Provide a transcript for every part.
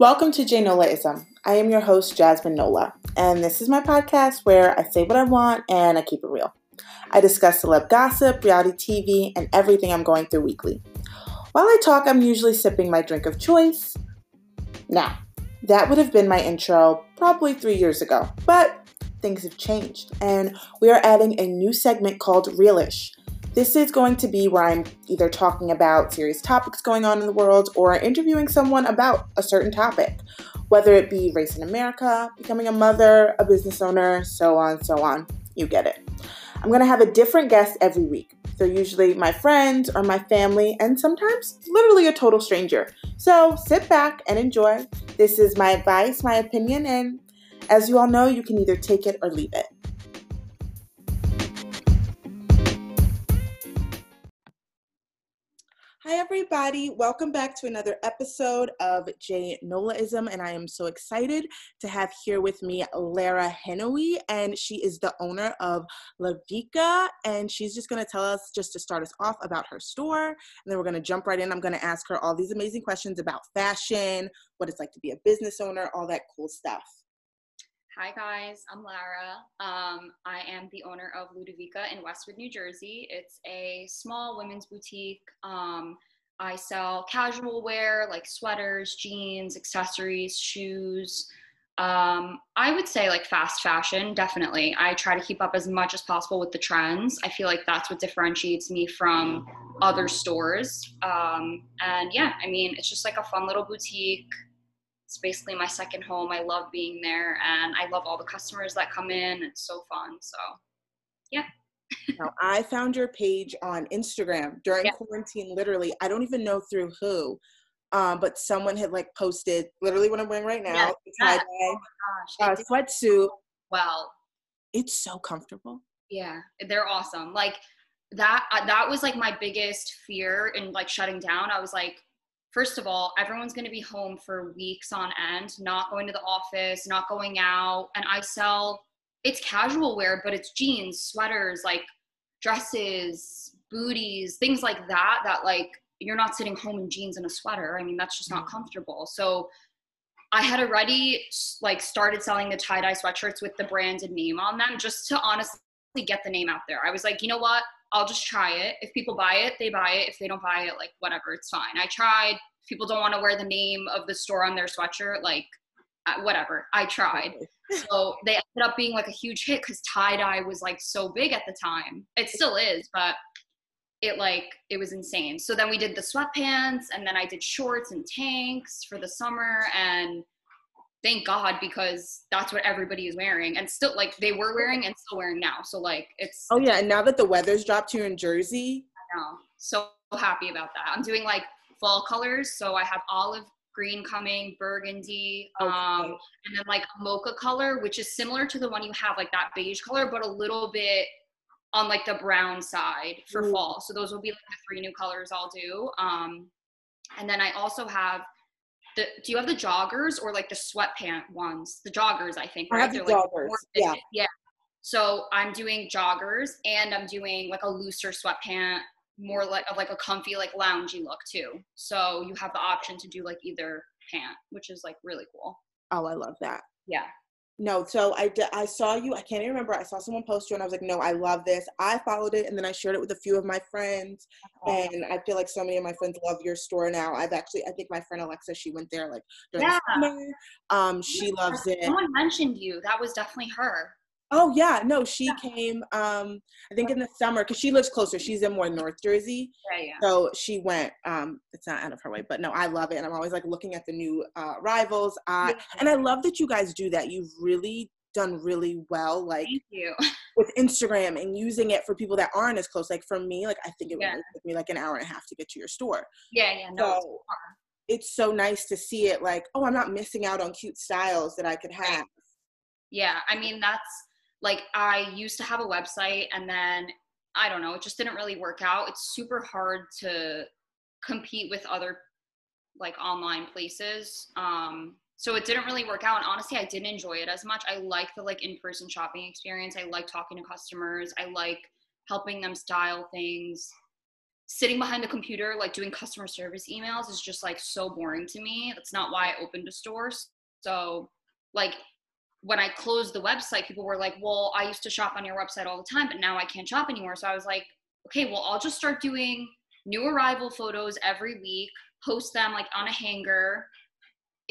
Welcome to J Nolaism. I am your host, Jasmine Nola, and this is my podcast where I say what I want and I keep it real. I discuss celeb gossip, reality TV, and everything I'm going through weekly. While I talk, I'm usually sipping my drink of choice. Now, that would have been my intro probably three years ago, but things have changed, and we are adding a new segment called Realish. This is going to be where I'm either talking about serious topics going on in the world or interviewing someone about a certain topic, whether it be race in America, becoming a mother, a business owner, so on, so on. You get it. I'm going to have a different guest every week. They're usually my friends or my family, and sometimes literally a total stranger. So sit back and enjoy. This is my advice, my opinion, and as you all know, you can either take it or leave it. Hi, everybody. Welcome back to another episode of J Nolaism, and I am so excited to have here with me Lara Henoui, and she is the owner of La Vica, and she's just going to tell us, just to start us off, about her store, and then we're going to jump right in. I'm going to ask her all these amazing questions about fashion, what it's like to be a business owner, all that cool stuff. Hi guys, I'm Lara. Um, I am the owner of Ludovica in Westwood, New Jersey. It's a small women's boutique. Um, I sell casual wear like sweaters, jeans, accessories, shoes. Um, I would say like fast fashion, definitely. I try to keep up as much as possible with the trends. I feel like that's what differentiates me from other stores. Um, and yeah, I mean, it's just like a fun little boutique it's basically my second home. I love being there and I love all the customers that come in. It's so fun. So, yeah. now, I found your page on Instagram during yeah. quarantine, literally. I don't even know through who, um, but someone had like posted literally what I'm wearing right now. Yeah. Oh uh, sweatsuit. Well, it's so comfortable. Yeah, they're awesome. Like that, uh, that was like my biggest fear in like shutting down. I was like, first of all, everyone's going to be home for weeks on end, not going to the office, not going out. And I sell, it's casual wear, but it's jeans, sweaters, like dresses, booties, things like that, that like you're not sitting home in jeans and a sweater. I mean, that's just not mm. comfortable. So I had already like started selling the tie dye sweatshirts with the branded name on them just to honestly get the name out there. I was like, you know what? I'll just try it. If people buy it, they buy it. If they don't buy it, like whatever, it's fine. I tried. If people don't want to wear the name of the store on their sweatshirt, like uh, whatever. I tried. so they ended up being like a huge hit because tie dye was like so big at the time. It still is, but it like it was insane. So then we did the sweatpants, and then I did shorts and tanks for the summer, and thank God because that's what everybody is wearing and still like they were wearing and still wearing now. So like it's Oh yeah, and now that the weather's dropped here in Jersey. I know. So happy about that. I'm doing like fall colors. So I have olive green coming, burgundy, okay. um, and then like a mocha color, which is similar to the one you have, like that beige color, but a little bit on like the brown side for Ooh. fall. So those will be like the three new colors I'll do. Um, and then I also have the, do you have the joggers or like the sweatpant ones? The joggers, I think. Right? I have the joggers. yeah. Yeah. So I'm doing joggers and I'm doing like a looser sweatpant, more like of like a comfy, like loungy look too. So you have the option to do like either pant, which is like really cool. Oh, I love that. Yeah. No, so I, I saw you. I can't even remember. I saw someone post you, and I was like, "No, I love this." I followed it, and then I shared it with a few of my friends, and I feel like so many of my friends love your store now. I've actually, I think my friend Alexa, she went there like during yeah. the summer. Um, she yeah. loves it. Someone mentioned you. That was definitely her. Oh yeah, no, she yeah. came. Um, I think in the summer because she lives closer. She's in more North Jersey. Yeah, yeah. So she went. Um, it's not out of her way, but no, I love it, and I'm always like looking at the new uh, rivals. Uh, yeah. and I love that you guys do that. You've really done really well, like with Instagram and using it for people that aren't as close. Like for me, like I think it yeah. would take me like an hour and a half to get to your store. Yeah, yeah, no. So, it's so nice to see it like, oh, I'm not missing out on cute styles that I could have. Yeah, I mean that's like I used to have a website and then I don't know, it just didn't really work out. It's super hard to compete with other like online places. Um, so it didn't really work out. And honestly, I didn't enjoy it as much. I like the like in-person shopping experience. I like talking to customers. I like helping them style things. sitting behind the computer like doing customer service emails is just like so boring to me that's not why i opened a store so like when i closed the website people were like well i used to shop on your website all the time but now i can't shop anymore so i was like okay well i'll just start doing new arrival photos every week post them like on a hanger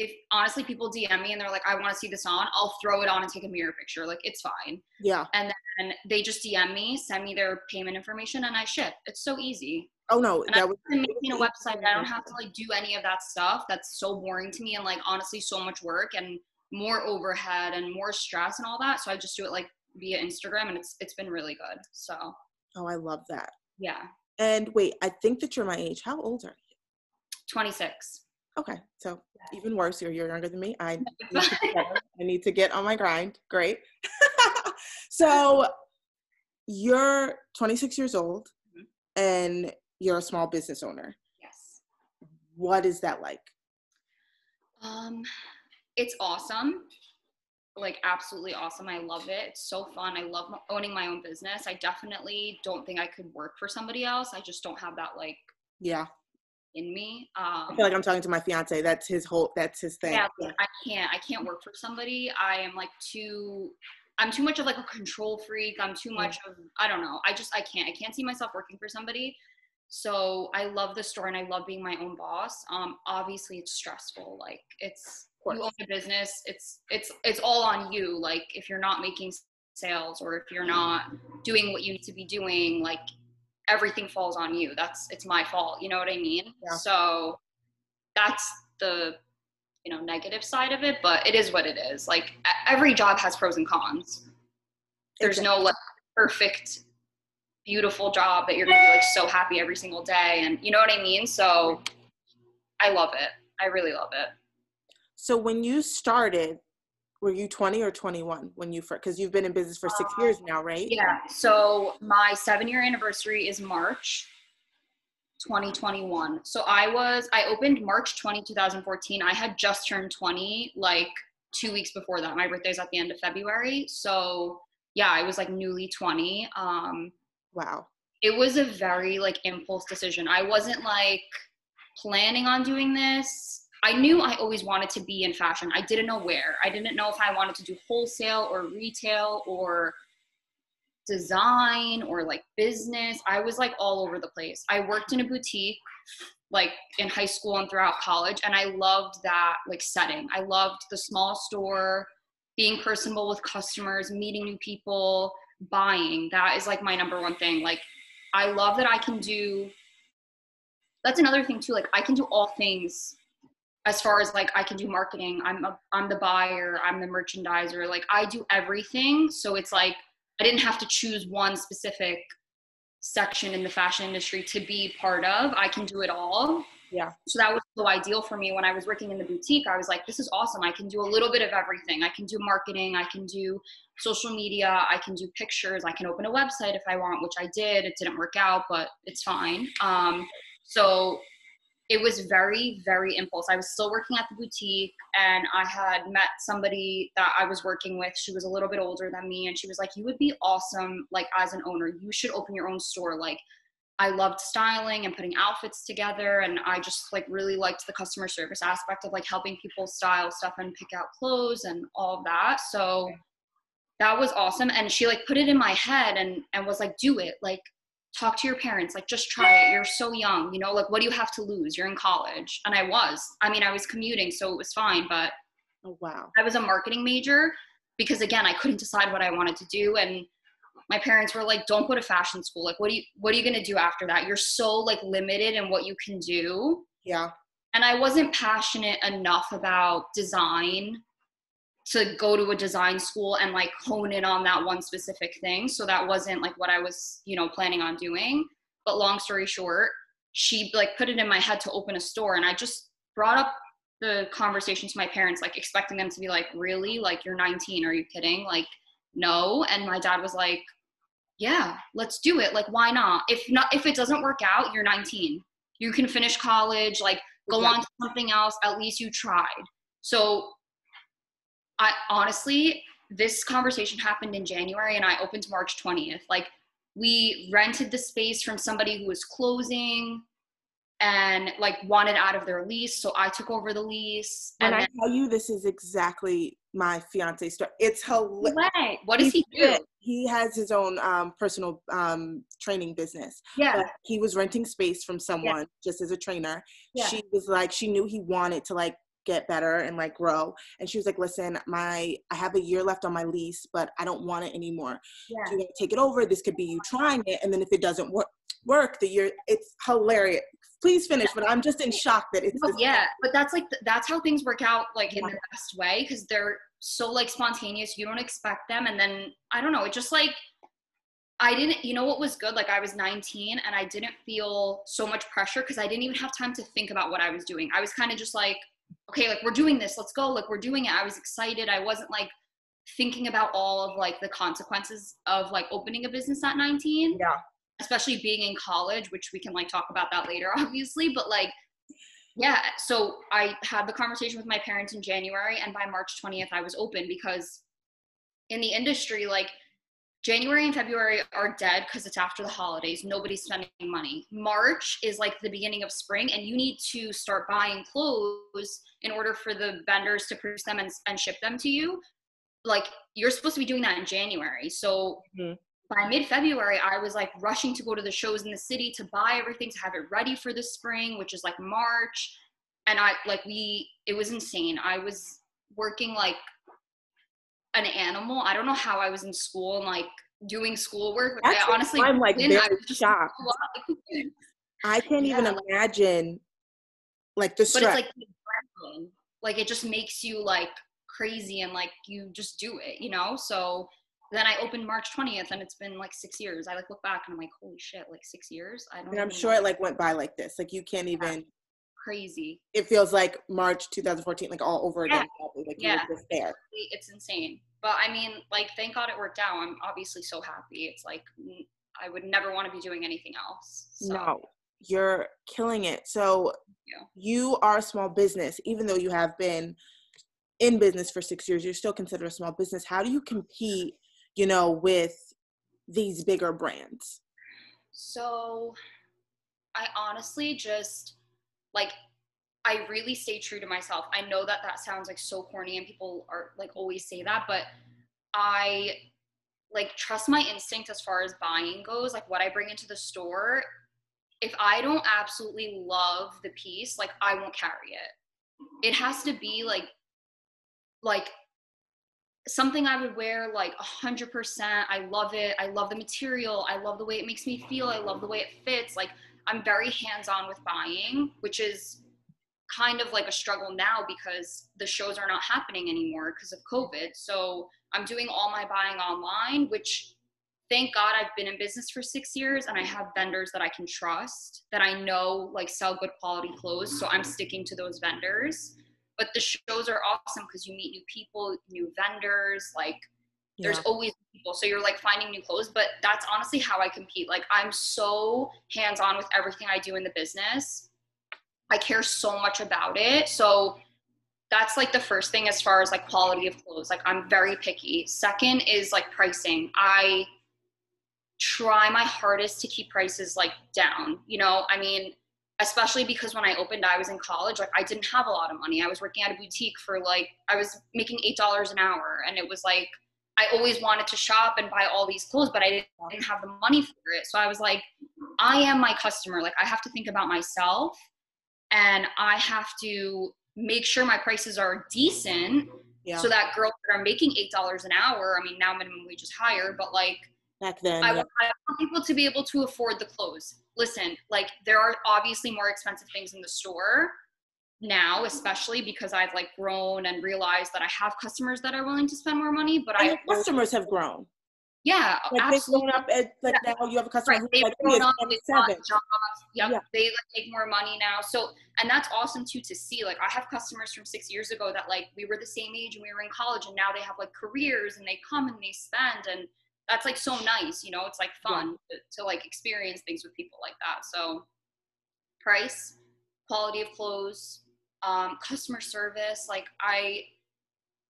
if honestly people DM me and they're like, I want to see this on, I'll throw it on and take a mirror picture. Like it's fine. Yeah. And then they just DM me, send me their payment information, and I ship. It's so easy. Oh no, and that was making a website. I don't have to like do any of that stuff. That's so boring to me, and like honestly, so much work and more overhead and more stress and all that. So I just do it like via Instagram, and it's it's been really good. So. Oh, I love that. Yeah. And wait, I think that you're my age. How old are you? Twenty six. Okay, so even worse, you're, you're younger than me. I need, I need to get on my grind. Great. so you're 26 years old mm-hmm. and you're a small business owner. Yes. What is that like? Um, it's awesome. Like absolutely awesome. I love it. It's so fun. I love owning my own business. I definitely don't think I could work for somebody else. I just don't have that like yeah in me. Um, I feel like I'm talking to my fiance. That's his whole. That's his thing. Yeah, I can't. I can't work for somebody. I am like too. I'm too much of like a control freak. I'm too much of. I don't know. I just I can't. I can't see myself working for somebody. So I love the store and I love being my own boss. Um, obviously it's stressful. Like it's you own a business. It's it's it's all on you. Like if you're not making sales or if you're not doing what you need to be doing, like everything falls on you. That's it's my fault. You know what I mean? Yeah. So that's the you know negative side of it, but it is what it is. Like every job has pros and cons. There's exactly. no like perfect beautiful job that you're going to be like so happy every single day and you know what I mean? So I love it. I really love it. So when you started, were you 20 or 21 when you first because you've been in business for six uh, years now right? yeah. So my seven year anniversary is march 2021 so i was i opened march 20 2014 i had just turned 20 like two weeks before that. My birthday's at the end of february. So yeah i was like newly 20 um wow. it was a very like impulse decision. I wasn't like planning on doing this I knew I always wanted to be in fashion. I didn't know where. I didn't know if I wanted to do wholesale or retail or design or like business. I was like all over the place. I worked in a boutique like in high school and throughout college and I loved that like setting. I loved the small store, being personable with customers, meeting new people, buying. That is like my number one thing. Like I love that I can do that's another thing too like I can do all things as far as like I can do marketing, I'm a, I'm the buyer, I'm the merchandiser, like I do everything. So it's like I didn't have to choose one specific section in the fashion industry to be part of. I can do it all. Yeah. So that was so ideal for me when I was working in the boutique. I was like, this is awesome. I can do a little bit of everything. I can do marketing, I can do social media, I can do pictures, I can open a website if I want, which I did. It didn't work out, but it's fine. Um, so it was very very impulse. I was still working at the boutique and i had met somebody that i was working with. She was a little bit older than me and she was like you would be awesome like as an owner. You should open your own store. Like i loved styling and putting outfits together and i just like really liked the customer service aspect of like helping people style stuff and pick out clothes and all of that. So that was awesome. And she like put it in my head and and was like do it. Like talk to your parents like just try it. You're so young you know like what do you have to lose? You're in college. And i was. I mean i was commuting so it was fine but oh wow. I was a marketing major because again i couldn't decide what i wanted to do and my parents were like don't go to fashion school. Like what do you what are you going to do after that? You're so like limited in what you can do. Yeah. And i wasn't passionate enough about design to go to a design school and like hone in on that one specific thing. So that wasn't like what I was, you know, planning on doing. But long story short, she like put it in my head to open a store and I just brought up the conversation to my parents like expecting them to be like, "Really? Like you're 19, are you kidding?" Like no, and my dad was like, "Yeah, let's do it. Like why not? If not if it doesn't work out, you're 19. You can finish college, like go on to something else. At least you tried." So I honestly, this conversation happened in January and I opened March 20th. Like we rented the space from somebody who was closing and like wanted out of their lease so i took over the lease. And and i tell you this is exactly my fiance story it's hilarious then, what does he do? he has his own um, personal um, training business. Yeah. But he was renting space from someone just as a trainer. Yeah. she was like she knew he wanted to like get better and like grow and she was like listen my i have a year left on my lease but i don't want it anymore yeah gonna take it over this could be you trying it and then if it doesn't work work the year it's hilarious please finish but i'm just in shock that it's this- yeah, but that's like that's how things work out like in Yeah. the best way because they're so like spontaneous. You don't expect them, and then I don't know. It just like I didn't. You know what was good? Like I was 19 and I didn't feel so much pressure because I didn't even have time to think about what I was doing. I was kind of just like, okay, like we're doing this. Let's go. Like we're doing it. I was excited. I wasn't like thinking about all of like the consequences of like opening a business at 19 yeah especially being in college, which we can like talk about that later, obviously. But like, yeah, so I had the conversation with my parents in January, and by March 20th, I was open because in the industry, like, January and February are dead because it's after the holidays. Nobody's spending money. March is like the beginning of spring, and you need to start buying clothes in order for the vendors to produce them and, and ship them to you. Like, you're supposed to be doing that in January. So, Mhm. by mid February, I was like rushing to go to the shows in the city to buy everything to have it ready for the spring, which is like March. And I like we, it was insane. I was working like an animal. I don't know how I was in school and like doing schoolwork. That's I honestly, I'm, like, very shocked. a lot, like, i can't even Yeah, like- imagine like the stress. but it's like like it just makes you like crazy and like you just do it, you know? So then I opened March 20th and it's been like six years. I like look back and I'm like, holy shit, like six years? I don't and i'm sure know. it like went by like this like you can't even crazy. it feels like march 2014 like all over again probably, like you Yeah. were just there It's insane. But I mean, like, thank God it worked out. I'm obviously so happy. It's like, I would never want to be doing anything else. So, No, you're killing it. So you. you are a small business, even though you have been in business for six years, you're still considered a small business. How do you compete, you know, with these bigger brands? So I honestly just like I really stay true to myself. I know that that sounds like so corny and people are like always say that, but I like trust my instinct as far as buying goes, like what I bring into the store. If I don't absolutely love the piece, like I won't carry it. It has to be like like something I would wear like a hundred percent. I love it. I love the material. I love the way it makes me feel. I love the way it fits. Like I'm very hands-on with buying, which is kind of like a struggle now because the shows are not happening anymore because of COVID. So I'm doing all my buying online, which thank God I've been in business for six years and I have vendors that I can trust that I know like sell good quality clothes. So I'm sticking to those vendors. But the shows are awesome because you meet new people, new vendors, like there's Yeah. always people. So you're like finding new clothes but that's honestly how i compete. Like i'm so hands-on with everything i do in the business. I care so much about it. So that's like the first thing as far as like quality of clothes. Like i'm very picky. Second is like pricing. I try my hardest to keep prices like down. You know i mean especially because when i opened i was in college like i didn't have a lot of money. I was working at a boutique for like i was making eight dollars an hour and it was like I always wanted to shop and buy all these clothes, but I didn't, have the money for it. So I was like, I am my customer. Like I have to think about myself and I have to make sure my prices are decent Yeah. so that girls that are making eight dollars an hour, I mean now minimum wage is higher, but like Back then, I yeah. I want people to be able to afford the clothes. Listen, like there are obviously more expensive things in the store now, especially because I've like grown and realized that I have customers that are willing to spend more money. But and I, customers have grown. yeah, Like they've absolutely. grown up at like now you have a customer Right, they've like grown "Hey, up, they've got jobs. Yep, Yeah. they like make more money now. So, and that's awesome too to see. Like, I have customers from six years ago that like we were the same age and we were in college, and now they have like careers and they come and they spend, and that's like so nice. You know, it's like fun to, to like experience things with people like that. So, price, quality of clothes, um, customer service. Like, I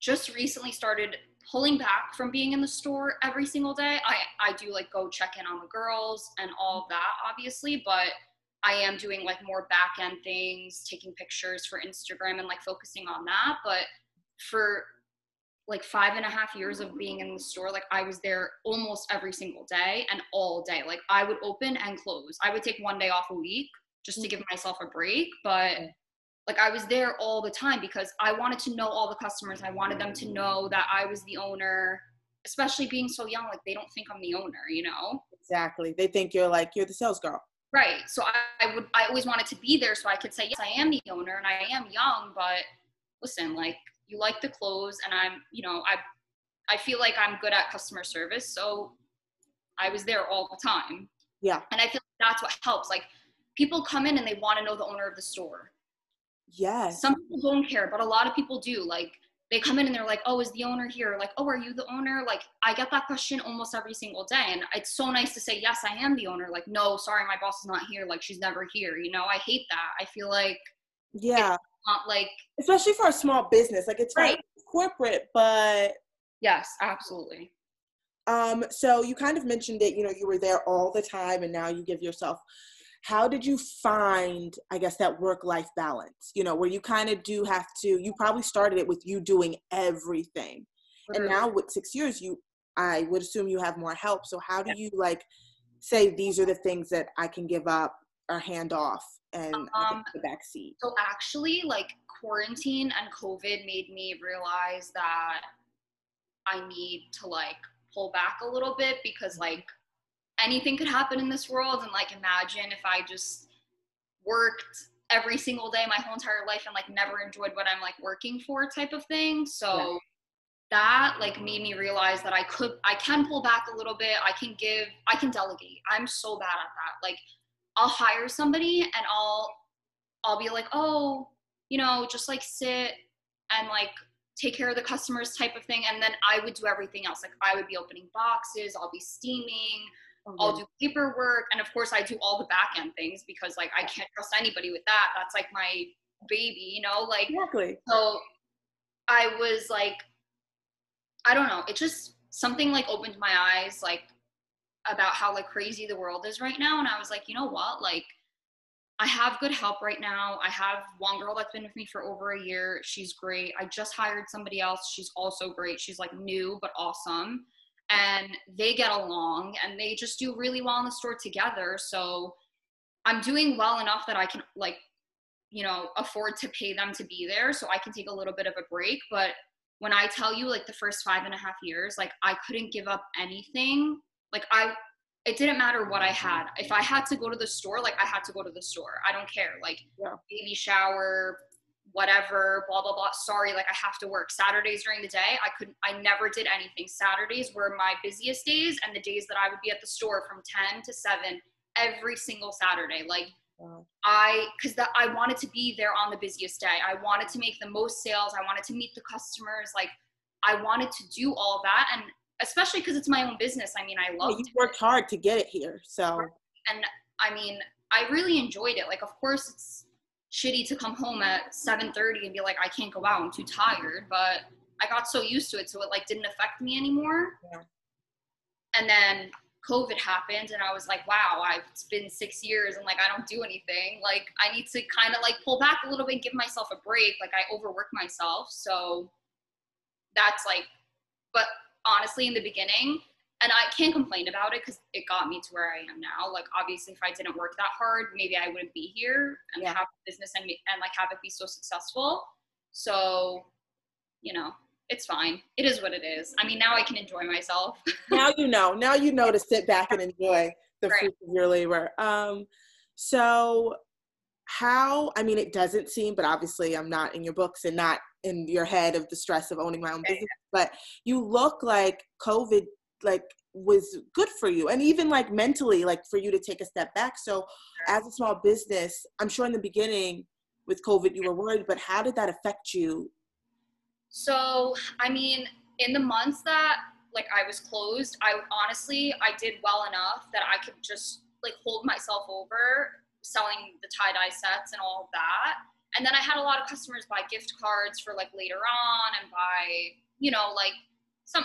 just recently started pulling back from being in the store every single day. I I do like go check in on the girls and all that obviously, but I am doing like more back end things, taking pictures for Instagram and like focusing on that. But for like five and a half years of being in the store, like I was there almost every single day and all day. Like I would open and close. I would take one day off a week just to give myself a break. But like I was there all the time because I wanted to know all the customers. I wanted them to know that I was the owner, especially being so young. Like they don't think I'm the owner, you know? Exactly. They think you're like, you're the sales girl. Right. So I, I would, I always wanted to be there so I could say, yes, I am the owner and I am young, but listen, like you like the clothes and I'm, you know, I, I feel like I'm good at customer service. So I was there all the time. Yeah. And I feel like that's what helps. Like people come in and they want to know the owner of the store. Yes. Some people don't care, but a lot of people do. Like they come in and they're like, "Oh, is the owner here?" Like, "Oh, are you the owner?" Like I get that question almost every single day, and it's so nice to say, "Yes, I am the owner." Like, "No, sorry, my boss is not here." Like she's never here. You know, I hate that. I feel like yeah, not like especially for a small business. Like it's right. corporate, but yes, absolutely. Um, so you kind of mentioned that you know you were there all the time, and now you give yourself how did you find i guess that work life balance? You know where you kind of do have to you probably started it with you doing everything. And now with six years you i would assume you have more help. So how do you like say these are the things that i can give up or hand off and um, the back seat? so actually like quarantine and covid made me realize that i need to like pull back a little bit because like anything could happen in this world. And like imagine if i just worked every single day my whole entire life and like never enjoyed what i'm like working for type of thing. So yeah. that like made me realize that i could i can pull back a little bit. I can give i can delegate. I'm so bad at that. Like i'll hire somebody and i'll i'll be like oh you know just like sit and like take care of the customers type of thing. And then i would do everything else. Like i would be opening boxes. I'll be steaming Oh, I'll mm-hmm. do paperwork, and of course, I do all the back end things because like I can't trust anybody with that. That's like my baby, you know. Like exactly. So I was like, I don't know. It just something like opened my eyes, like about how like crazy the world is right now, and I was like, you know what, like. I have good help right now. I have one girl that's been with me for over a year. She's great. I just hired somebody else. She's also great. She's like new but awesome and they get along and they just do really well in the store together. So I'm doing well enough that I can like, you know, afford to pay them to be there so I can take a little bit of a break. But when I tell you like the first five and a half years, like I couldn't give up anything. Like I it didn't matter what I had. If I had to go to the store, like I had to go to the store. I don't care. Like yeah. baby shower, whatever, blah blah blah. Sorry, like I have to work. Saturdays during the day, I couldn't I never did anything. Saturdays were my busiest days and the days that I would be at the store from 10 to 7 every single Saturday. Like wow. I cuz that I wanted to be there on the busiest day. I wanted to make the most sales. I wanted to meet the customers. Like I wanted to do all that and especially cuz it's my own business. I mean, I love yeah, You worked hard to get it here. So and I mean, I really enjoyed it. Like of course it's shitty to come home at 7:30 and be like I can't go out. I'm too tired. But I got so used to it so it like didn't affect me anymore. Yeah. and then COVID happened and I was like wow I've it's been 6 years and like I don't do anything. Like I need to kind of like pull back a little bit and give myself a break. Like I overwork myself so that's like but honestly in the beginning and I can't complain about it because it got me to where I am now. Like obviously, if I didn't work that hard, maybe I wouldn't be here and yeah. have a business and and like have it be so successful. So, you know, it's fine. It is what it is. I mean, now I can enjoy myself. now you know. Now you know to sit back and enjoy the right. fruits of your labor. Um, so how? I mean, it doesn't seem, but obviously, I'm not in your books and not in your head of the stress of owning my own business. But you look like COVID like was good for you and even like mentally like for you to take a step back. So as a small business i'm sure in the beginning with covid you were worried but how did that affect you? So i mean in the months that like i was closed i honestly i did well enough that i could just like hold myself over selling the tie-dye sets and all of that. And then i had a lot of customers buy gift cards for like later on and buy you know like some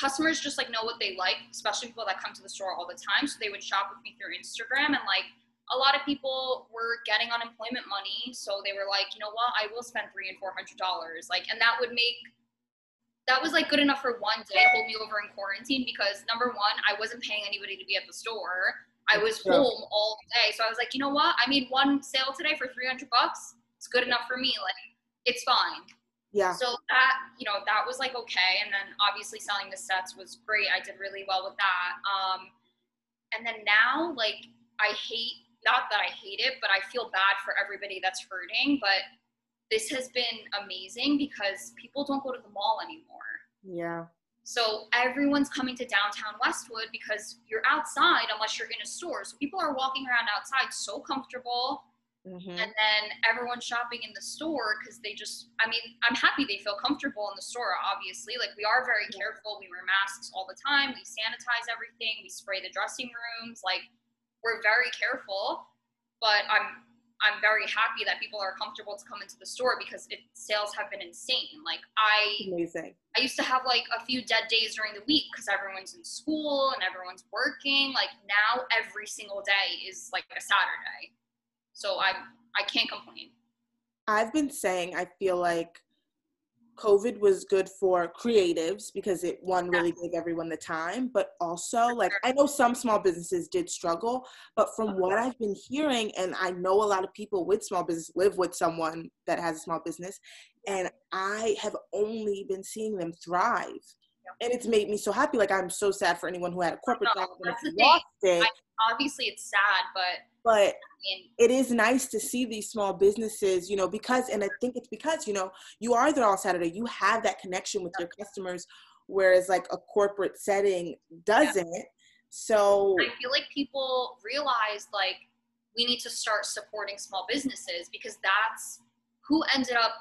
customers just like know what they like, especially people that come to the store all the time. So they would shop with me through Instagram and like a lot of people were getting unemployment money. So they were like, you know what, I will spend three and four hundred dollars. Like, and that would make that was like good enough for one day to hold me over in quarantine because number one, I wasn't paying anybody to be at the store. I was yeah. home all day. So I was like, you know what? I made one sale today for 300 bucks. It's good enough for me. Like, it's fine. Yeah. So that, you know, that was like okay. And then obviously selling the sets was great. I did really well with that. Um, and then now, like, I hate, not that I hate it, but I feel bad for everybody that's hurting. But this has been amazing because people don't go to the mall anymore. Yeah. So everyone's coming to downtown Westwood because you're outside unless you're in a store. So people are walking around outside so comfortable. Mm-hmm. And then everyone's shopping in the store because they just, I mean, I'm happy they feel comfortable in the store, obviously. Like, we are very yeah. careful. We wear masks all the time. We sanitize everything. We spray the dressing rooms. Like, we're very careful. But I'm I'm very happy that people are comfortable to come into the store because it, sales have been insane. Like I, amazing. I used to have like a few dead days during the week because everyone's in school and everyone's working. Like now, every single day is like a Saturday, so I I can't complain. I've been saying I feel like COVID was good for creatives because it one really gave everyone the time, but also like I know some small businesses did struggle, but from uh-huh. what I've been hearing, and I know a lot of people with small business live with someone that has a small business, and I have only been seeing them thrive. And it's made me so happy. Like I'm so sad for anyone who had a corporate no, job and lost it. I, obviously, it's sad, but but it is nice to see these small businesses, you know, because, and I think it's because, you know, you are there all Saturday, you have that connection with your customers, whereas like a corporate setting doesn't. Yeah. So I feel like people realize like we need to start supporting small businesses because that's who ended up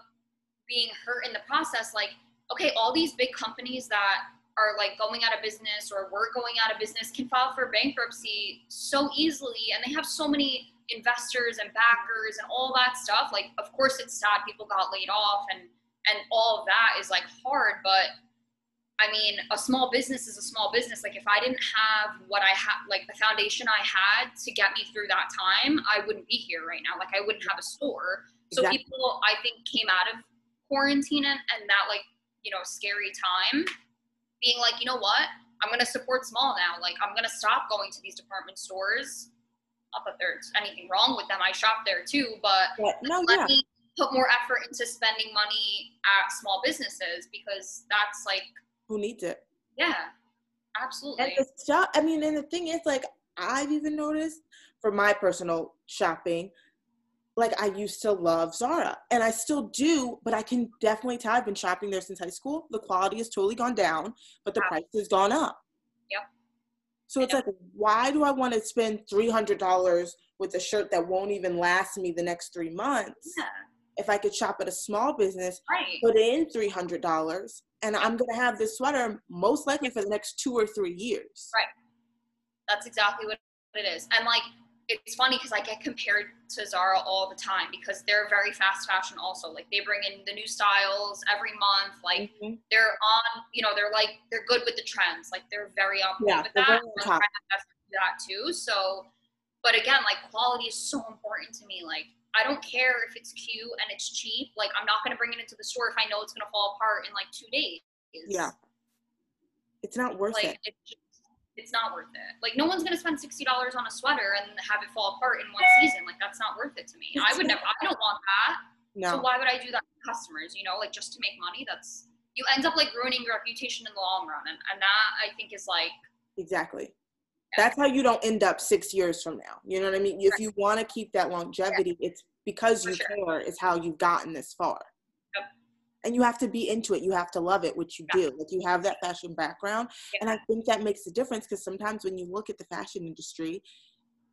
being hurt in the process. Like, okay, all these big companies that are like going out of business or we're going out of business can file for bankruptcy so easily and they have so many investors and backers and all that stuff like of course it's sad people got laid off and and all of that is like hard but i mean a small business is a small business like if i didn't have what i had like the foundation i had to get me through that time i wouldn't be here right now like i wouldn't have a store so exactly. people i think came out of quarantine and, and that like you know scary time being like, you know what? I'm going to support small now. Like, I'm going to stop going to these department stores. Not that there's anything wrong with them. I shop there too, but yeah, no, let yeah. me put more effort into spending money at small businesses because that's like who needs it. Yeah, absolutely. And the shop, I mean, and the thing is, like, I've even noticed for my personal shopping, like I used to love Zara and I still do, but I can definitely tell I've been shopping there since high school. The quality has totally gone down, but the wow. price has gone up. So it's like, why do I want to spend $300 with a shirt that won't even last me the next three months? Yeah. If I could shop at a small business, right. put in $300, and I'm going to have this sweater most likely for the next two or three years. Right. That's exactly what it is. And like, it's funny because I get compared to Zara all the time because they're very fast fashion also. Like they bring in the new styles every month. Like mm-hmm. they're on, you know, they're like they're good with the trends. Like they're very on point yeah, with that. that too. So, but again, like quality is so important to me. Like I don't care if it's cute and it's cheap. Like I'm not gonna bring it into the store if I know it's gonna fall apart in like two days. Yeah, it's not worth like, it. It's it's not worth it. Like no one's gonna spend sixty dollars on a sweater and have it fall apart in one season. Like that's not worth it to me. I would never. I don't want that. No. So why would I do that to customers? You know, like just to make money. That's you end up like ruining your reputation in the long run, and and that I think is like exactly. Yeah. That's how you don't end up six years from now. You know what I mean? If you want to keep that longevity, yeah. it's because you sure. care. Is how you've gotten this far and you have to be into it you have to love it which you yeah. do like you have that fashion background yeah. and i think that makes a difference because sometimes when you look at the fashion industry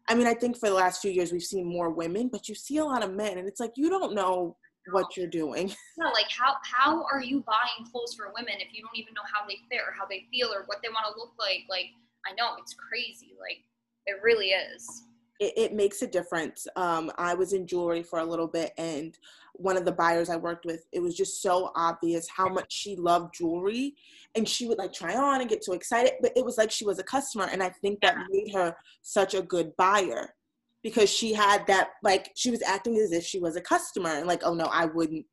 i mean i think for the last few years we've seen more women but you see a lot of men and it's like you don't know what you're doing yeah like how how are you buying clothes for women if you don't even know how they fit or how they feel or what they want to look like like i know it's crazy like it really is it, it makes a difference. Um, I was in jewelry for a little bit, and one of the buyers I worked with, it was just so obvious how much she loved jewelry, and she would like try on and get so excited. But it was like she was a customer, and I think that made her such a good buyer because she had that like she was acting as if she was a customer, and like, oh no, I wouldn't.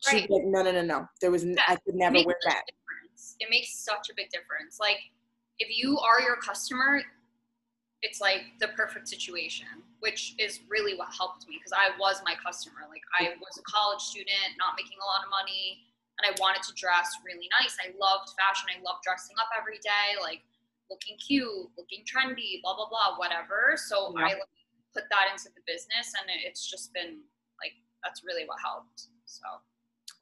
She Right. like, no, no, no, no. There was, I could never wear that. It makes such a big difference. Like if you are your customer, it's like the perfect situation, which is really what helped me because I was my customer. Like I was a college student, not making a lot of money, and I wanted to dress really nice. I loved fashion. I loved dressing up every day, like looking cute, looking trendy, blah blah blah, whatever. So Yeah. I like, put that into the business, and it's just been like that's really what helped. So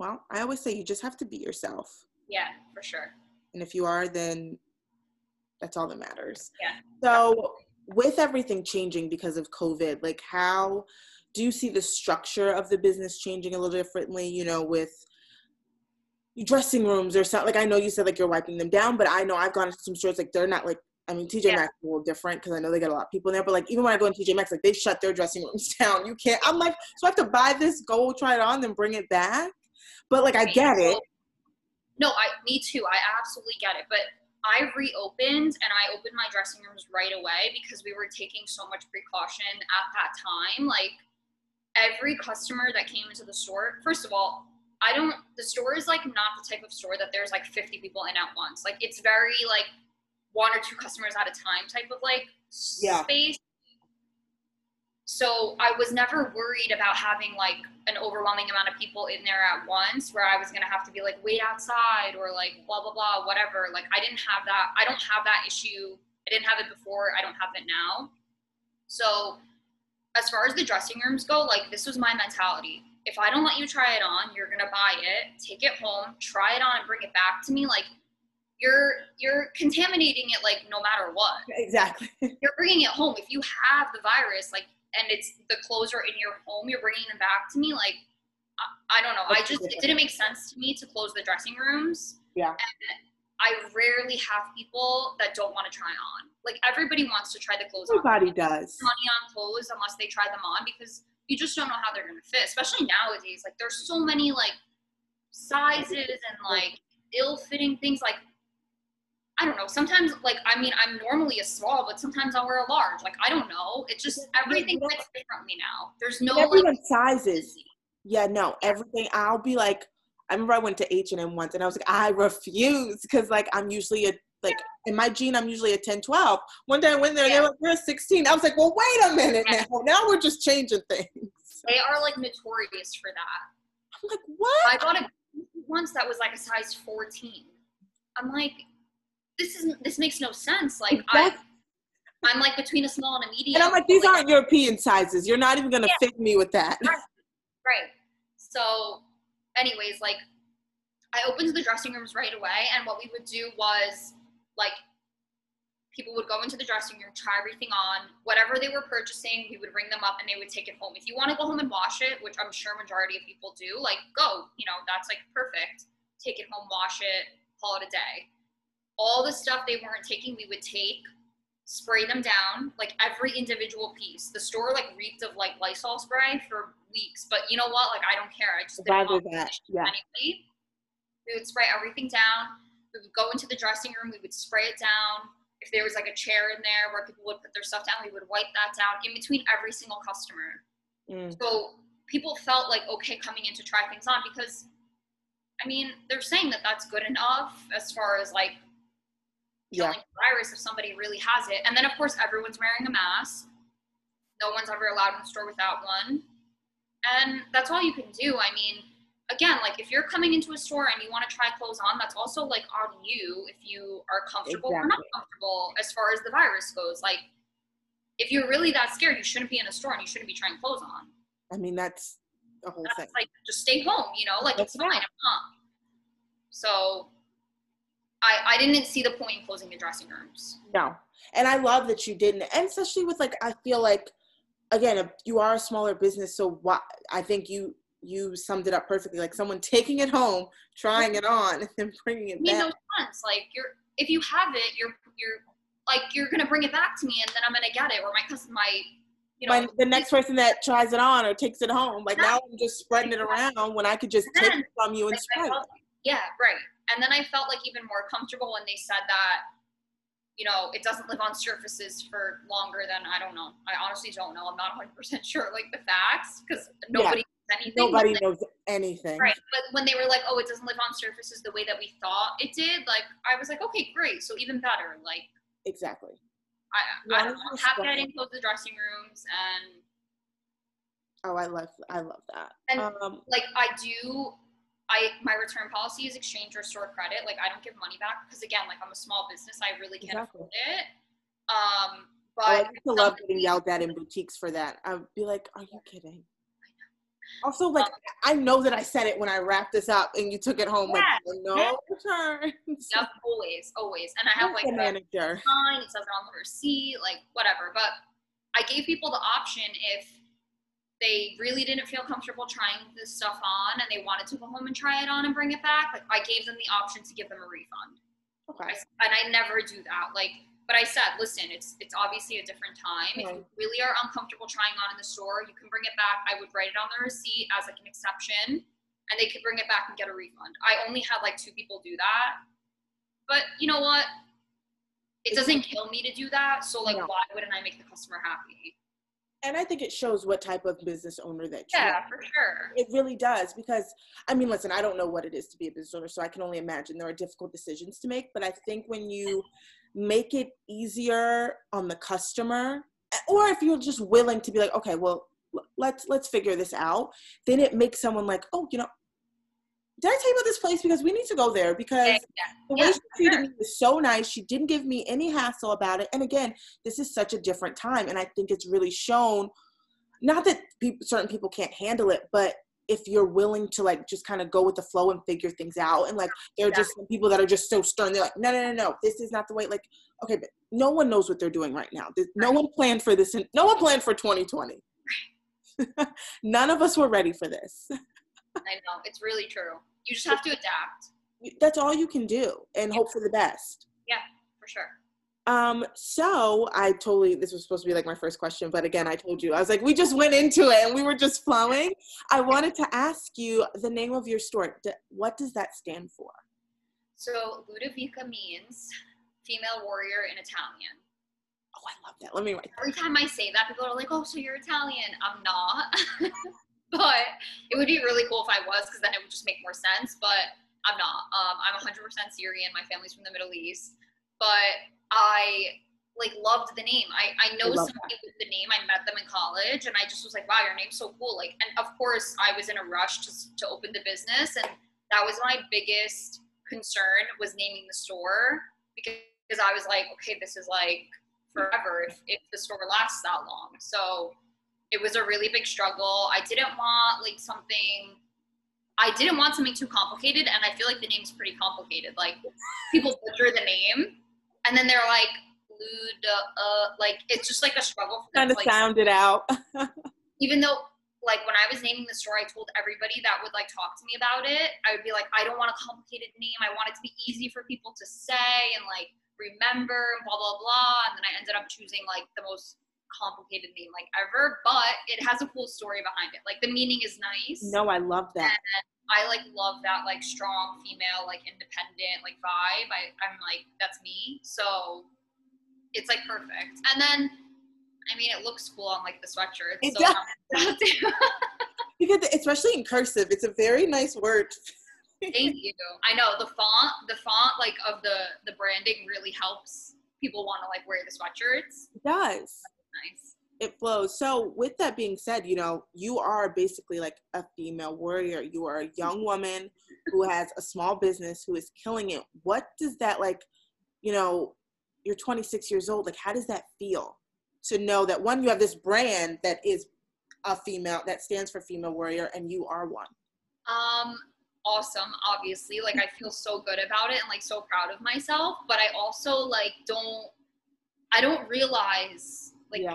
Well, I always say you just have to be yourself. yeah, for sure. And if you are, then that's all that matters. Yeah. So, with everything changing because of COVID, like how do you see the structure of the business changing a little differently, you know, with dressing rooms or something? Like, I know you said like you're wiping them down, but I know I've gone to some stores, like, they're not like, I mean, TJ Yeah. Maxx is a little different because I know they got a lot of people in there, but like, even when I go in TJ Maxx, like, they shut their dressing rooms down. You can't, I'm like, so I have to buy this, go try it on, then bring it back. But like, I get it. No, I me too. I absolutely get it. But I reopened and I opened my dressing rooms right away because we were taking so much precaution at that time. Like every customer that came into the store, first of all, I don't the store is like not the type of store that there's like 50 people in at once. Like it's very like one or two customers at a time type of like Yeah. space. So I was never worried about having like an overwhelming amount of people in there at once where I was gonna have to be like wait outside or like blah blah blah whatever. Like I didn't have that. I don't have that issue. I didn't have it before. I don't have it now. So as far as the dressing rooms go, like this was my mentality. If I don't let you try it on, you're gonna buy it, take it home, try it on, and bring it back to me. Like you're you're contaminating it like no matter what Exactly. you're bringing it home. If you have the virus, like, and it's the clothes are in your home, you're bringing them back to me. Like, I, I don't know. I That's just it didn't make sense to me to close the dressing rooms. Yeah. And I rarely have people that don't want to try on. Like everybody wants to try the clothes on. Everybody does. Money on clothes unless they try them on because you just don't know how they're gonna fit. Especially nowadays, like there's so many like sizes and like ill-fitting things. Like I don't know. Sometimes, like, I mean, I'm normally a small, but sometimes I'll wear a large. Like, I don't know. It's just everything fits differently now. There's no like. Everyone sizes. Yeah, no, everything. I'll be like, I remember I went to H and M once, and I was like, I refuse because like I'm usually a like in my jean, I'm usually a 10, 12. One day I went there, Yeah. they were like, you're a 16. I was like, well, wait a minute Yeah. now. Now we're just changing things. They are like notorious for that. I'm like, what? I got a once that was like a size 14. I'm like, this isn't. This makes no sense. Like, I, Exactly. I'm like between a small and a medium. And I'm like, these aren't European sizes. You're not even gonna Yeah. fit me with that. Right. So, anyways, like I opened the dressing rooms right away, and what we would do was like people would go into the dressing room, try everything on, whatever they were purchasing, we would ring them up and they would take it home. If you want to go home and wash it, which I'm sure majority of people do, like go, you know, that's like perfect. Take it home, wash it, call it a day. All the stuff they weren't taking, we would take, spray them down, like every individual piece. The store like reeked of like Lysol spray for weeks, but you know what? Like I don't care. I just didn't want that, yeah. anyway. We would spray everything down. We would go into the dressing room. We would spray it down. If there was like a chair in there where people would put their stuff down, we would wipe that down in between every single customer. Mm. So people felt like okay coming in to try things on because, I mean, they're saying that that's good enough as far as like Yeah. killing the virus if somebody really has it. And then of course everyone's wearing a mask. No one's ever allowed in the store without one. And that's all you can do. I mean, again, like if you're coming into a store and you want to try clothes on, that's also like on you if you are comfortable or not comfortable as far as the virus goes. Like if you're really that scared, you shouldn't be in a store and you shouldn't be trying clothes on. I mean, that's the whole thing. Like just stay home, you know, like That's it's fine. I'm not. So I I didn't see the point in closing the dressing rooms. No. And I love that you didn't. And especially with like, I feel like, again, a- you are a smaller business. So what I think you, you summed it up perfectly. Like someone taking it home, trying it on, and then bringing it It back. no sense. Like you're if you have it, you're you're like you're gonna bring it back to me and then I'm gonna get it or my cus my you know My, the next person that tries it on or takes it home. Like now I'm just spreading it around when I could just take it from you and spread. felt- yeah, right. And then I felt like even more comfortable when they said that, you know, it doesn't live on surfaces for longer than I don't know. I honestly don't know. I'm not 100 percent sure like the facts because nobody knows anything. Nobody like, knows anything. Right, but when they were like, "Oh, it doesn't live on surfaces the way that we thought it did," like I was like, "Okay, great. So even better." Like Exactly. I, I don't know. you Tap explain? getting close the dressing rooms and Oh, I love I love that. And- um, like I do I my return policy is exchange or store credit. Like I don't give money back because again, like I'm a small business, I really can't Exactly. afford it. Um, but I used to love getting yelled at in boutiques for that. I'd be like, "Are you kidding?" Also, like I know that I said it when I wrapped this up and you took it home. Like, no returns. Yep, always, always. And I have like the a manager. sign, it says it on the receipt, like whatever. But I gave people the option if they really didn't feel comfortable trying this stuff on and they wanted to go home and try it on and bring it back, like I gave them the option to give them a refund. Okay. I, and I never do that. Like, but I said, listen, it's it's obviously a different time. If you really are uncomfortable trying on in the store, you can bring it back. I would write it on the receipt as like an exception, and they could bring it back and get a refund. I only had like two people do that, but you know what? It doesn't kill me to do that. So like, why wouldn't I make the customer happy? And I think it shows what type of business owner that you Yeah, are. for sure. It really does because I mean, listen, I don't know what it is to be a business owner, so I can only imagine there are difficult decisions to make. But I think when you make it easier on the customer, or if you're just willing to be like, okay, well, let's let's figure this out, then it makes someone like, oh, you know, did I tell you about this place because we need to go there because Yeah, the Yeah, way she treated sure. me was so nice. She didn't give me any hassle about it. And again, this is such a different time, and I think it's really shown. Not that people, certain people can't handle it, but if you're willing to like just kind of go with the flow and figure things out, and like there are just some people that are just so stern. They're like, no, no, no, no, this is not the way. Like, okay, but no one knows what they're doing right now. There's- No one planned for this, and no one planned for 2020. None of us were ready for this. I know it's really true. You just have to adapt That's all you can do, and hope for the best. Yeah, for sure. Um, so I totally this was supposed to be like my first question, but again, I told you I was like, we just went into it and we were just flowing. I wanted to ask you the name of your store. What does that stand for? So Ludovica means female warrior in Italian. Oh, I love that. Let me write. Every time I say that, people are like, "Oh, so you're Italian?" I'm not, but it would be really cool if I was, because then it would just make more sense. But I'm not. Um, I'm 100% Syrian. My family's from the Middle East, but I like loved the name. I I know I somebody with the name. I met them in college, and I just was like, "Wow, your name's so cool!" Like, and of course, I was in a rush to to open the business, and that was my biggest concern was naming the store because because I was like, okay, this is like forever if, if the store lasts that long. So it was a really big struggle. I didn't want like something. I didn't want something too complicated, and I feel like the name's pretty complicated. Like people butcher the name, and then they're like, Luda, uh, like it's just like a struggle for Kind of like sound it out. even though like when I was naming the store, I told everybody that would like talk to me about it. I would be like, I don't want a complicated name. I want it to be easy for people to say and like remember and blah blah blah. And then I ended up choosing like the most complicated name like ever, but it has a cool story behind it. Like the meaning is nice. no, I love that. I like love that like strong female, like independent, like vibe. I, I'm like, that's me. So it's like perfect. And then I mean it looks cool on like the sweatshirt. It so does. Because especially in cursive, it's a very nice word. Thank you. I know the font, the font like of the the branding really helps people want to like wear the sweatshirts. It does. Nice. It flows. So, with that being said, you know, you are basically like a female warrior. You are a young woman who has a small business who is killing it. What does that like, you know, you're 26 years old. Like, how does that feel to know that one, you have this brand that is a female, that stands for female warrior, and you are one? Um, awesome. Obviously, like I feel so good about it and like so proud of myself. But I also like don't. I don't realize like Yeah.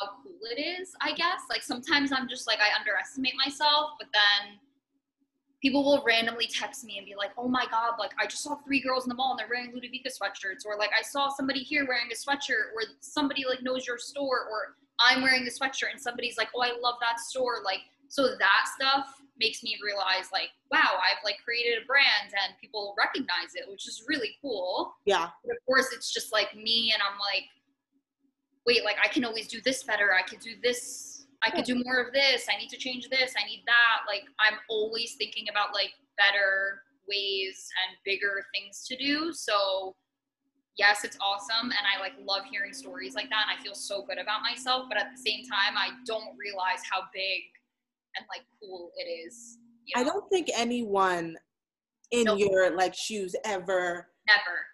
how cool it is. I guess like sometimes I'm just like I underestimate myself, but then people will randomly text me and be like, "Oh my god, like I just saw three girls in the mall and they're wearing Ludovica sweatshirts," or like I saw somebody here wearing a sweatshirt, or somebody like knows your store, or I'm wearing the sweatshirt and somebody's like, oh, I love that store. Like, so that stuff makes me realize like, wow, I've like created a brand and people recognize it, which is really cool. Yeah. But of course, it's just like me and I'm like, wait, like I can always do this better. I could do this. I could do more of this. I need to change this. I need that. Like I'm always thinking about like better ways and bigger things to do. So yes, it's awesome. And I like love hearing stories like that. And I feel so good about myself. But at the same time, I don't realize how big and like cool it is. You know? I don't think anyone in nope. your like shoes ever never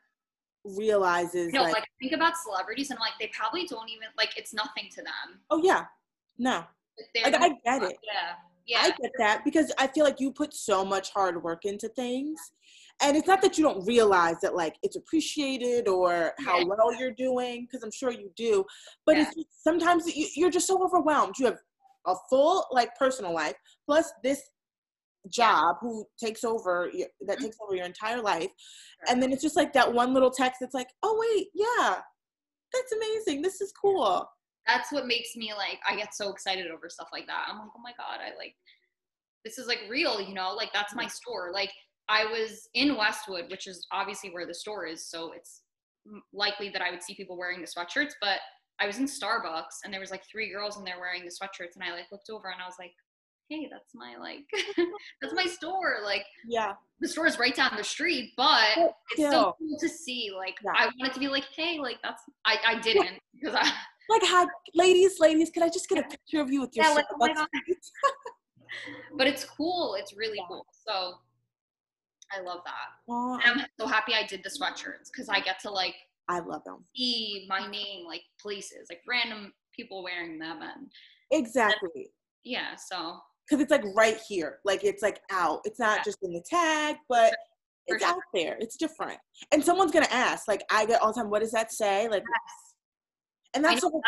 realizes no like, like think about celebrities and like they probably don't even like it's nothing to them. Oh yeah. No. Like, I get it. yeah yeah. i get that because i feel like you put so much hard work into things. And it's not that you don't realize that like it's appreciated or how yeah. well you're doing because i'm sure you do but yeah. it's sometimes you're just so overwhelmed. You have a full like personal life plus this job who takes over that mm-hmm. takes over your entire life. And then it's just like that one little text that's like oh wait yeah that's amazing this is cool. That's what makes me like i get so excited over stuff like that. I'm like oh my god i like this is like real you know like that's my store. Like i was in westwood which is obviously where the store is so it's likely that i would see people wearing the sweatshirts but I was in Starbucks and there was like three girls in there wearing the sweatshirts and I like looked over and I was like, hey, that's my like that's my store. Like yeah. The store is right down the street, but it's still cool to see. Like yeah. I wanted to be like, hey, like that's I, I didn't because I like had ladies, ladies, could I just get a picture of you with your yeah, like, oh But it's cool. It's really yeah. cool. So I love that. And I'm so happy I did the sweatshirts because I get to like I love them. See my name like places, like random people wearing them and Exactly. And, yeah, so because it's like right here. Like it's like out. It's not yeah. just in the tag, but it's sure. out there. It's different. And someone's gonna ask, like I get all the time, what does that say? Like yes. and that's so cool.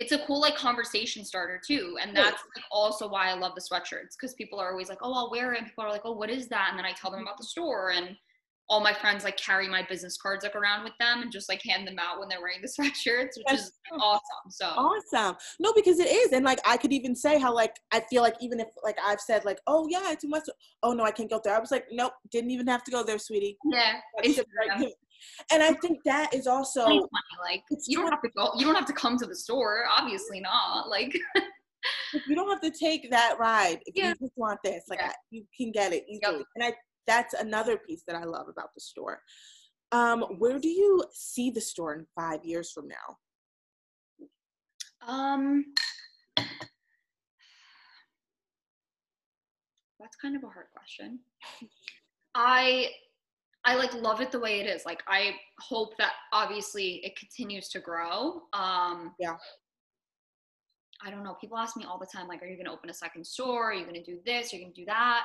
It's a cool like conversation starter too. And that's like also why I love the sweatshirts because people are always like, Oh, I'll wear it. And people are like, Oh, what is that? And then I tell them mm-hmm. about the store and all my friends like carry my business cards like around with them and just like hand them out when they're wearing the sweatshirts, which That's is awesome. So awesome. No, because it is. And like I could even say how like I feel like even if like I've said like, oh yeah, it's too much oh no, I can't go there. I was like, nope, didn't even have to go there, sweetie. Yeah. Right and I think that is also funny. like you don't have to go you don't have to come to the store, obviously not. Like you don't have to take that ride if yeah. you just want this. Like yeah. I, you can get it easily. Yep. And I that's another piece that I love about the store. Um, where do you see the store in five years from now? Um, that's kind of a hard question. I I like love it the way it is. Like I hope that obviously it continues to grow. Um, yeah. I don't know. People ask me all the time, like, are you going to open a second store? Are you going to do this? Are you going to do that?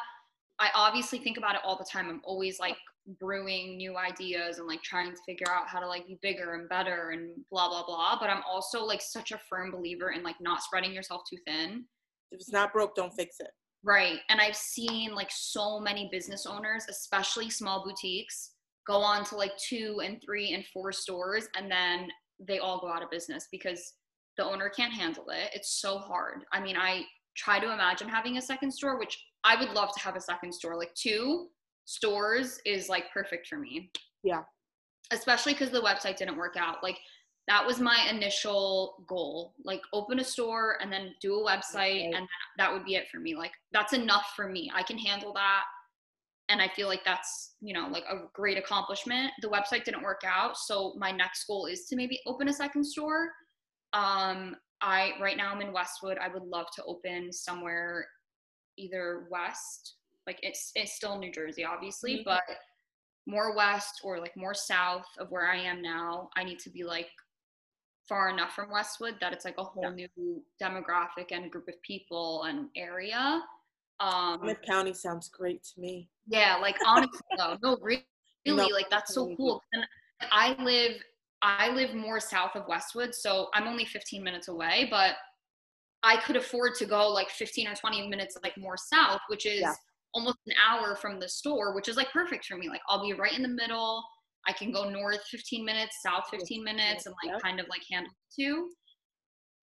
I obviously think about it all the time. I'm always like brewing new ideas and like trying to figure out how to like be bigger and better and blah blah blah. But I'm also like such a firm believer in like not spreading yourself too thin. If it's not broke, don't fix it. Right. And I've seen like so many business owners, especially small boutiques, go on to like two and three and four stores and then they all go out of business because the owner can't handle it. It's so hard. I mean, I try to imagine having a second store, which I would love to have a second store. Like two stores is like perfect for me. Yeah. Especially because the website didn't work out. Like that was my initial goal. Like open a store and then do a website okay. and that would be it for me. Like that's enough for me. I can handle that. And I feel like that's, you know, like a great accomplishment. The website didn't work out. So my next goal is to maybe open a second store. Um, I right now I'm in Westwood. I would love to open somewhere either west, like it's it's still New Jersey, obviously, mm-hmm. but more west or like more south of where I am now. I need to be like far enough from Westwood that it's like a whole yeah. new demographic and group of people and area. Um Monmouth County sounds great to me. Yeah, like honestly though, no really, no, like that's so cool. And I live I live more south of Westwood, so I'm only 15 minutes away, but I could afford to go like 15 or 20 minutes like more south, which is yeah. almost an hour from the store, which is like perfect for me. Like I'll be right in the middle. I can go north 15 minutes, south 15 minutes, and like kind of like handle two.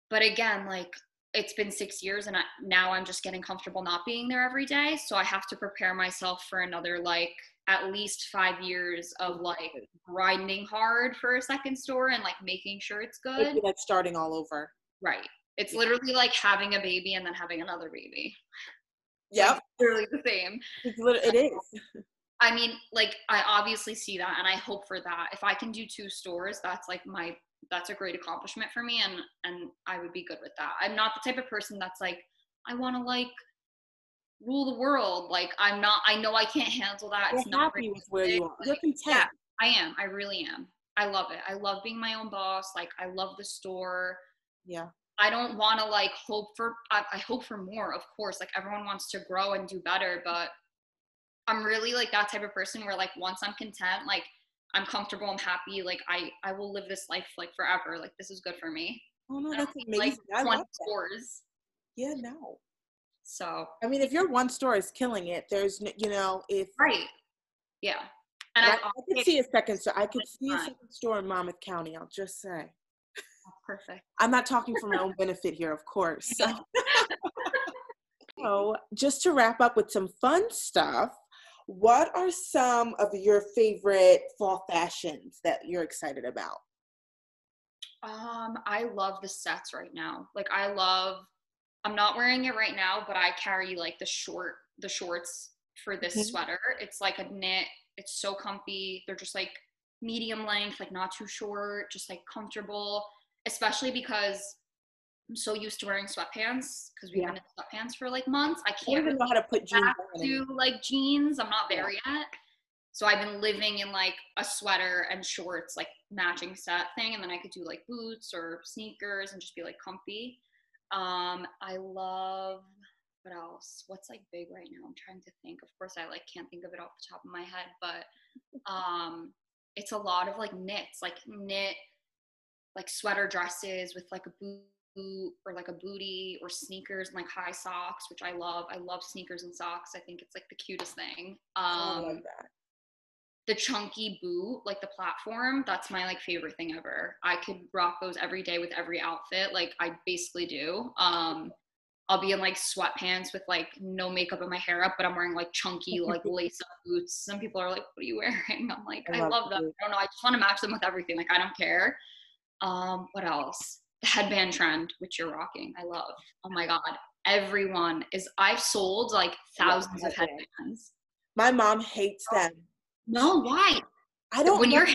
but again, like it's been six years and I, now I'm just getting comfortable not being there every day. So I have to prepare myself for another like at least five years of like grinding hard for a second store and like making sure it's good. Like starting all over. Right. It's literally like having a baby and then having another baby. Yep. Like, literally the same. It's lit- it is. I mean, like I obviously see that and I hope for that. If I can do two stores, that's like my that's a great accomplishment for me and and I would be good with that. I'm not the type of person that's like I want to like rule the world. Like I'm not I know I can't handle that. You're it's not happy with where you are. You're content. yeah, I am. I really am. I love it. I love being my own boss. Like I love the store. Yeah. I don't want to like hope for I, I hope for more, of course. Like everyone wants to grow and do better, but I'm really like that type of person where like once I'm content, like I'm comfortable, I'm happy, like I I will live this life like forever. Like this is good for me. Oh no, that's don't like amazing. I love. Yeah, no. So I mean, if your one store is killing it, there's, you know, if right. Yeah. And I, I, I could see a second store. I could see a second store in Monmouth County. I'll just say. Perfect. I'm not talking for my own benefit here, of course. So, so, just to wrap up with some fun stuff, what are some of your favorite fall fashions that you're excited about? Um, I love the sets right now. Like I love I'm not wearing it right now, but I carry like the short the shorts for this Mhm. sweater. It's like a knit. It's so comfy. They're just like medium length, like not too short, just like comfortable, especially because I'm so used to wearing sweatpants because we've Yeah. been in sweatpants for like months. I I can't even know how to put jeans to like jeans. I'm not there yet. So I've been living in like a sweater and shorts, like matching set thing, and then I could do like boots or sneakers and just be like comfy. Um, I love what else? What's like big right now? I'm trying to think. Of course, I like can't think of it off the top of my head, but um, it's a lot of like knits, like knit, like sweater dresses with like a boot or like a booty or sneakers and like high socks, which I love. I love sneakers and socks. I think it's like the cutest thing. I Um, love that. the chunky boot, like the platform, that's my like favorite thing ever. I could rock those every day with every outfit. Like I basically do. Um, I'll be in like sweatpants with like no makeup and my hair up, but I'm wearing like chunky, like lace up boots. Some people are like, what are you wearing? I'm like, I I, love love them. I don't know. I just want to match them with everything. Like I don't care. Um, what else? The headband trend, which you're rocking. I love. Oh my God. Everyone is I've sold like thousands of headbands. My mom hates them. No, why? I don't. when know. you're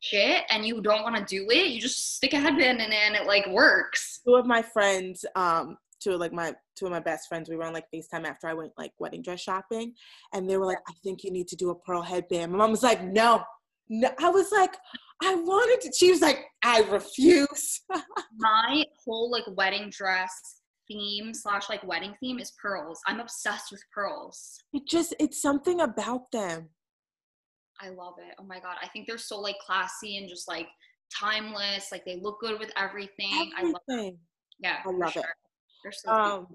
shit and you don't want to do it, you just stick a headband in it and it like works. two of my friends, um, two of like my two of my best friends, we were on like FaceTime after I went like wedding dress shopping, and they were like, "I think you need to do a pearl headband." My mom was like, "No, no." I was like, "I wanted to." She was like, "I refuse." My whole like wedding dress theme slash like wedding theme is pearls. I'm obsessed with pearls. it just it's something about them. I love it. Oh my god, I think they're so like classy and just like timeless. Like they look good with everything. I love. Everything. Yeah, I love it. They're so cute. Um,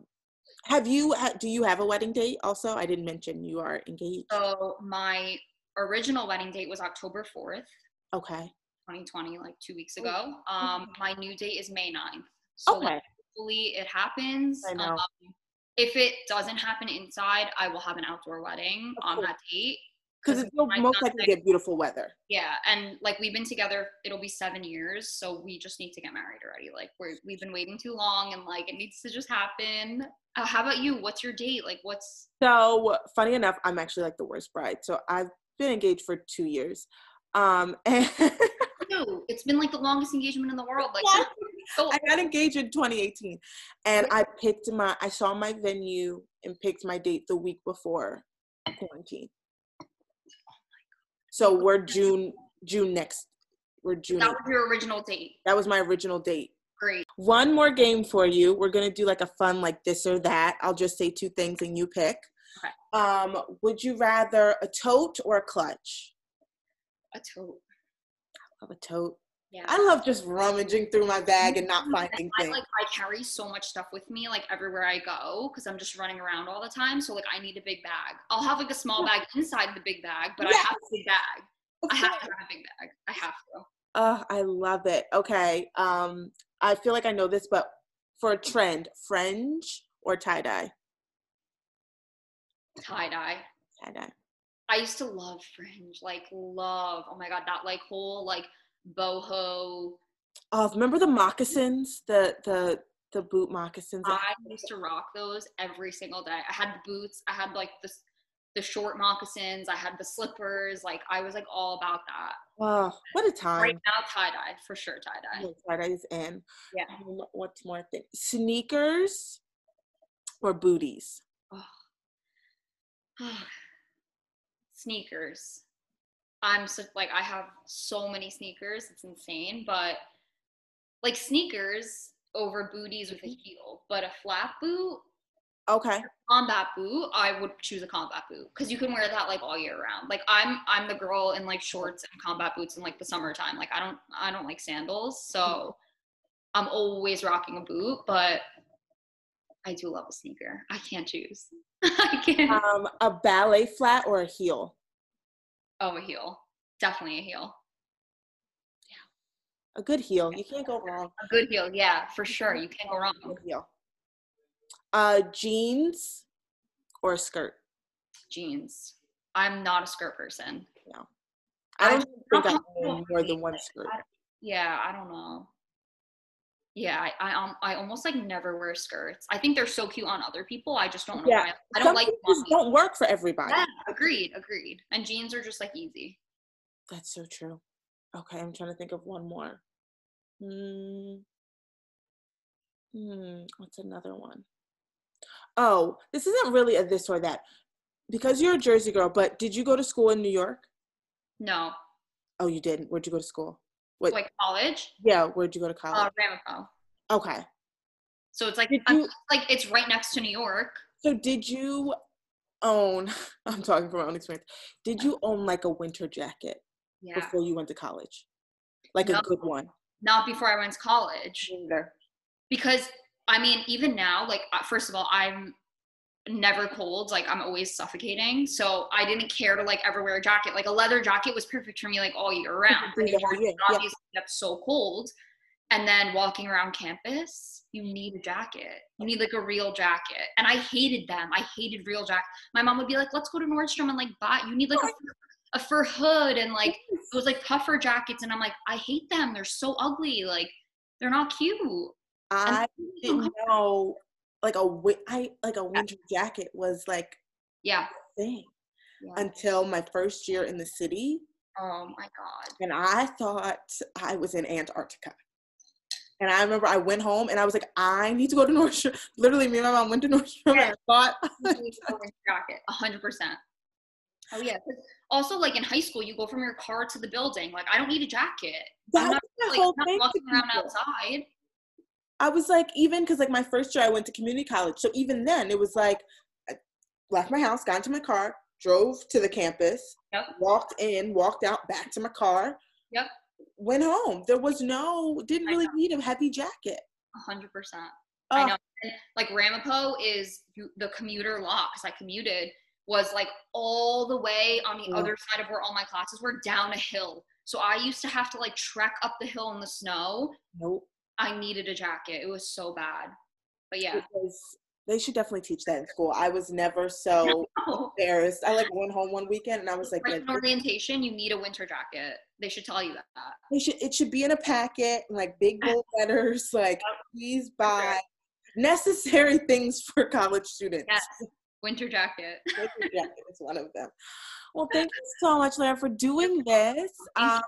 have you? Do you have a wedding date? Also, I didn't mention you are engaged. So my original wedding date was October 4th, Okay. 2020, like two weeks ago. Um, my new date is May 9th. So like, Okay. hopefully it happens. I know. Um, if it doesn't happen inside, I will have an outdoor wedding Of on course. that date. Because it's most likely get beautiful weather. Yeah, and like we've been together, it'll be seven years, so we just need to get married already. Like we're we've been waiting too long, and like it needs to just happen. Uh, how about you? What's your date? Like, what's So funny enough, I'm actually like the worst bride. So I've been engaged for two years. Um, and you? It's been like the longest engagement in the world. Like, Yeah. so I got engaged in 2018, and I picked my. I saw my venue and picked my date the week before quarantine. So we're June June next. We're June. that was your original date. That was my original date. Great. One more game for you. We're gonna do like a fun like this or that. I'll just say two things and you pick. Okay. Um, would you rather a tote or a clutch? A tote. Of a tote. Yeah. I love just rummaging through my bag and not finding I things. like I carry so much stuff with me like everywhere I go because I'm just running around all the time. So like I need a big bag. I'll have like a small bag inside the big bag, but I have a big bag. Of I have to have a big bag. I have to. Oh, I love it. Okay. Um, I feel like I know this, but for a trend, fringe or tie dye? Tie dye. Tie dye. I used to love fringe, like love. Oh my god, that like whole like boho. Oh, remember the moccasins? The the the boot moccasins. I used to rock those every single day. I had the boots. I had like the the short moccasins. I had the slippers. Like I was like all about that. Wow, what a time! Right now, tie dye for sure. Tie dye. Tie dye is in. Yeah. What's more thing? Sneakers or booties? Oh. sneakers. I'm so like I have so many sneakers. It's insane, but like sneakers over booties with a mm-hmm. heel, but a flat boot Okay. combat boot, I would choose a combat boot because you can wear that like all year round. Like I'm I'm the girl in like shorts and combat boots in like the summertime. Like I don't I don't like sandals, so mm-hmm. I'm always rocking a boot. But I do love a sneaker. I can't choose. I can't. Um, a ballet flat or a heel? Oh, a heel. Definitely a heel. Yeah. A good heel. You can't go wrong. A good heel, yeah, for sure. You can't go wrong. Good heel. Uh, jeans or a skirt? Jeans. I'm not a skirt person. No. I don't I'm think I not own more than one skirt. I- Yeah, I don't know. Yeah, I I, um, I almost like never wear skirts. I think they're so cute on other people. I just don't know Yeah, why. I don't like things them on just me. don't work for everybody. Yeah, agreed, agreed. And jeans are just like easy. That's so true. Okay, I'm trying to think of one more. Hmm. Hmm. What's another one? Oh, this isn't really a this or that. Because you're a Jersey girl, but did you go to school in New York? No, Oh, you didn't. Where'd you go to school? What? like college, yeah, where'd you go to college? uh, Ramapo. okay. So it's like I'm- you- like it's right next to New York. So did you own? I'm talking from my own experience. Did you own like a winter jacket Yeah, before you went to college? Like a good one. not before I went to college. because I mean, even now, like uh, first of all, I'm never cold. Like I'm always suffocating, so I didn't care to like ever wear a jacket. Like a leather jacket was perfect for me, like all year round. do But the in whole Jersey, year, yeah. Obviously, that's so cold. And then walking around campus, you need a jacket. You need like a real jacket. And I hated them. I hated real jacket. My mom would be like, "Let's go to Nordstrom and like buy. You need like a fur, a fur hood and like it was like puffer jackets." And I'm like, I hate them. They're so ugly. Like they're not cute. I didn't know like a like a winter jacket was like Yeah. thing Yeah. until my first year in the city, Oh my god. and I thought I was in Antarctica. And I remember I went home and I was like, I need to go to Nordstrom. Literally, me and my mom went to Nordstrom and I bought. A winter jacket, hundred percent. Oh yeah. Also, like in high school, you go from your car to the building. Like I don't need a jacket. That I'm not like whole not thing. walking around outside. I was like, even because like my first year I went to community college. So even then it was like I left my house, got into my car, drove to the campus, Yep. walked in, walked out, back to my car. Yep. Went home. There was no didn't really need a heavy jacket. A hundred percent. I know. And, like Ramapo is the commuter lot because I commuted was like all the way on the Mm. other side of where all my classes were down a hill. So I used to have to like trek up the hill in the snow. Nope. I needed a jacket. It was so bad. But yeah. Was, they should definitely teach that in school. I was never so embarrassed. I like went home one weekend and I was like, yeah, orientation, you need a winter jacket. They should tell you that. they should it should be in a packet, like big bold letters, like please buy necessary things for college students. Yes. Winter jacket. Winter jacket is one of them. Well, thank you so much, Lara, for doing this. Um.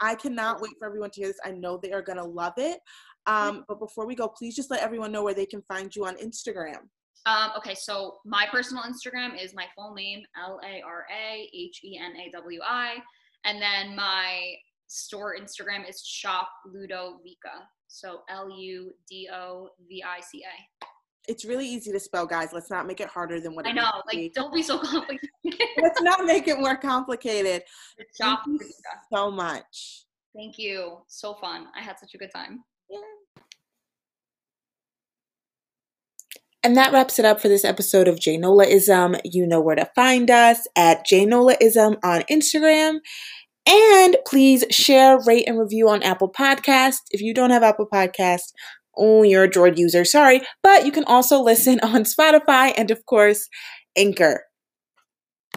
I cannot wait for everyone to hear this. I know they are gonna love it. Um, but before we go, please just let everyone know where they can find you on Instagram. Um, okay, so my personal Instagram is my full name, L A R A H E N A W I. And then my store Instagram is Shop Ludovica. So L U D O V I C A. It's really easy to spell, guys. Let's not make it harder than what it I know, like, be. don't be so complicated. Let's not make it more complicated. Thank you so much. Thank you. So fun. I had such a good time. Yeah. And that wraps it up for this episode of Janolaism. You know where to find us at Janolaism on Instagram. And please share, rate, and review on Apple Podcast. If you don't have Apple Podcast, Oh, you're a Droid user, sorry. But you can also listen on Spotify and, of course, Anchor.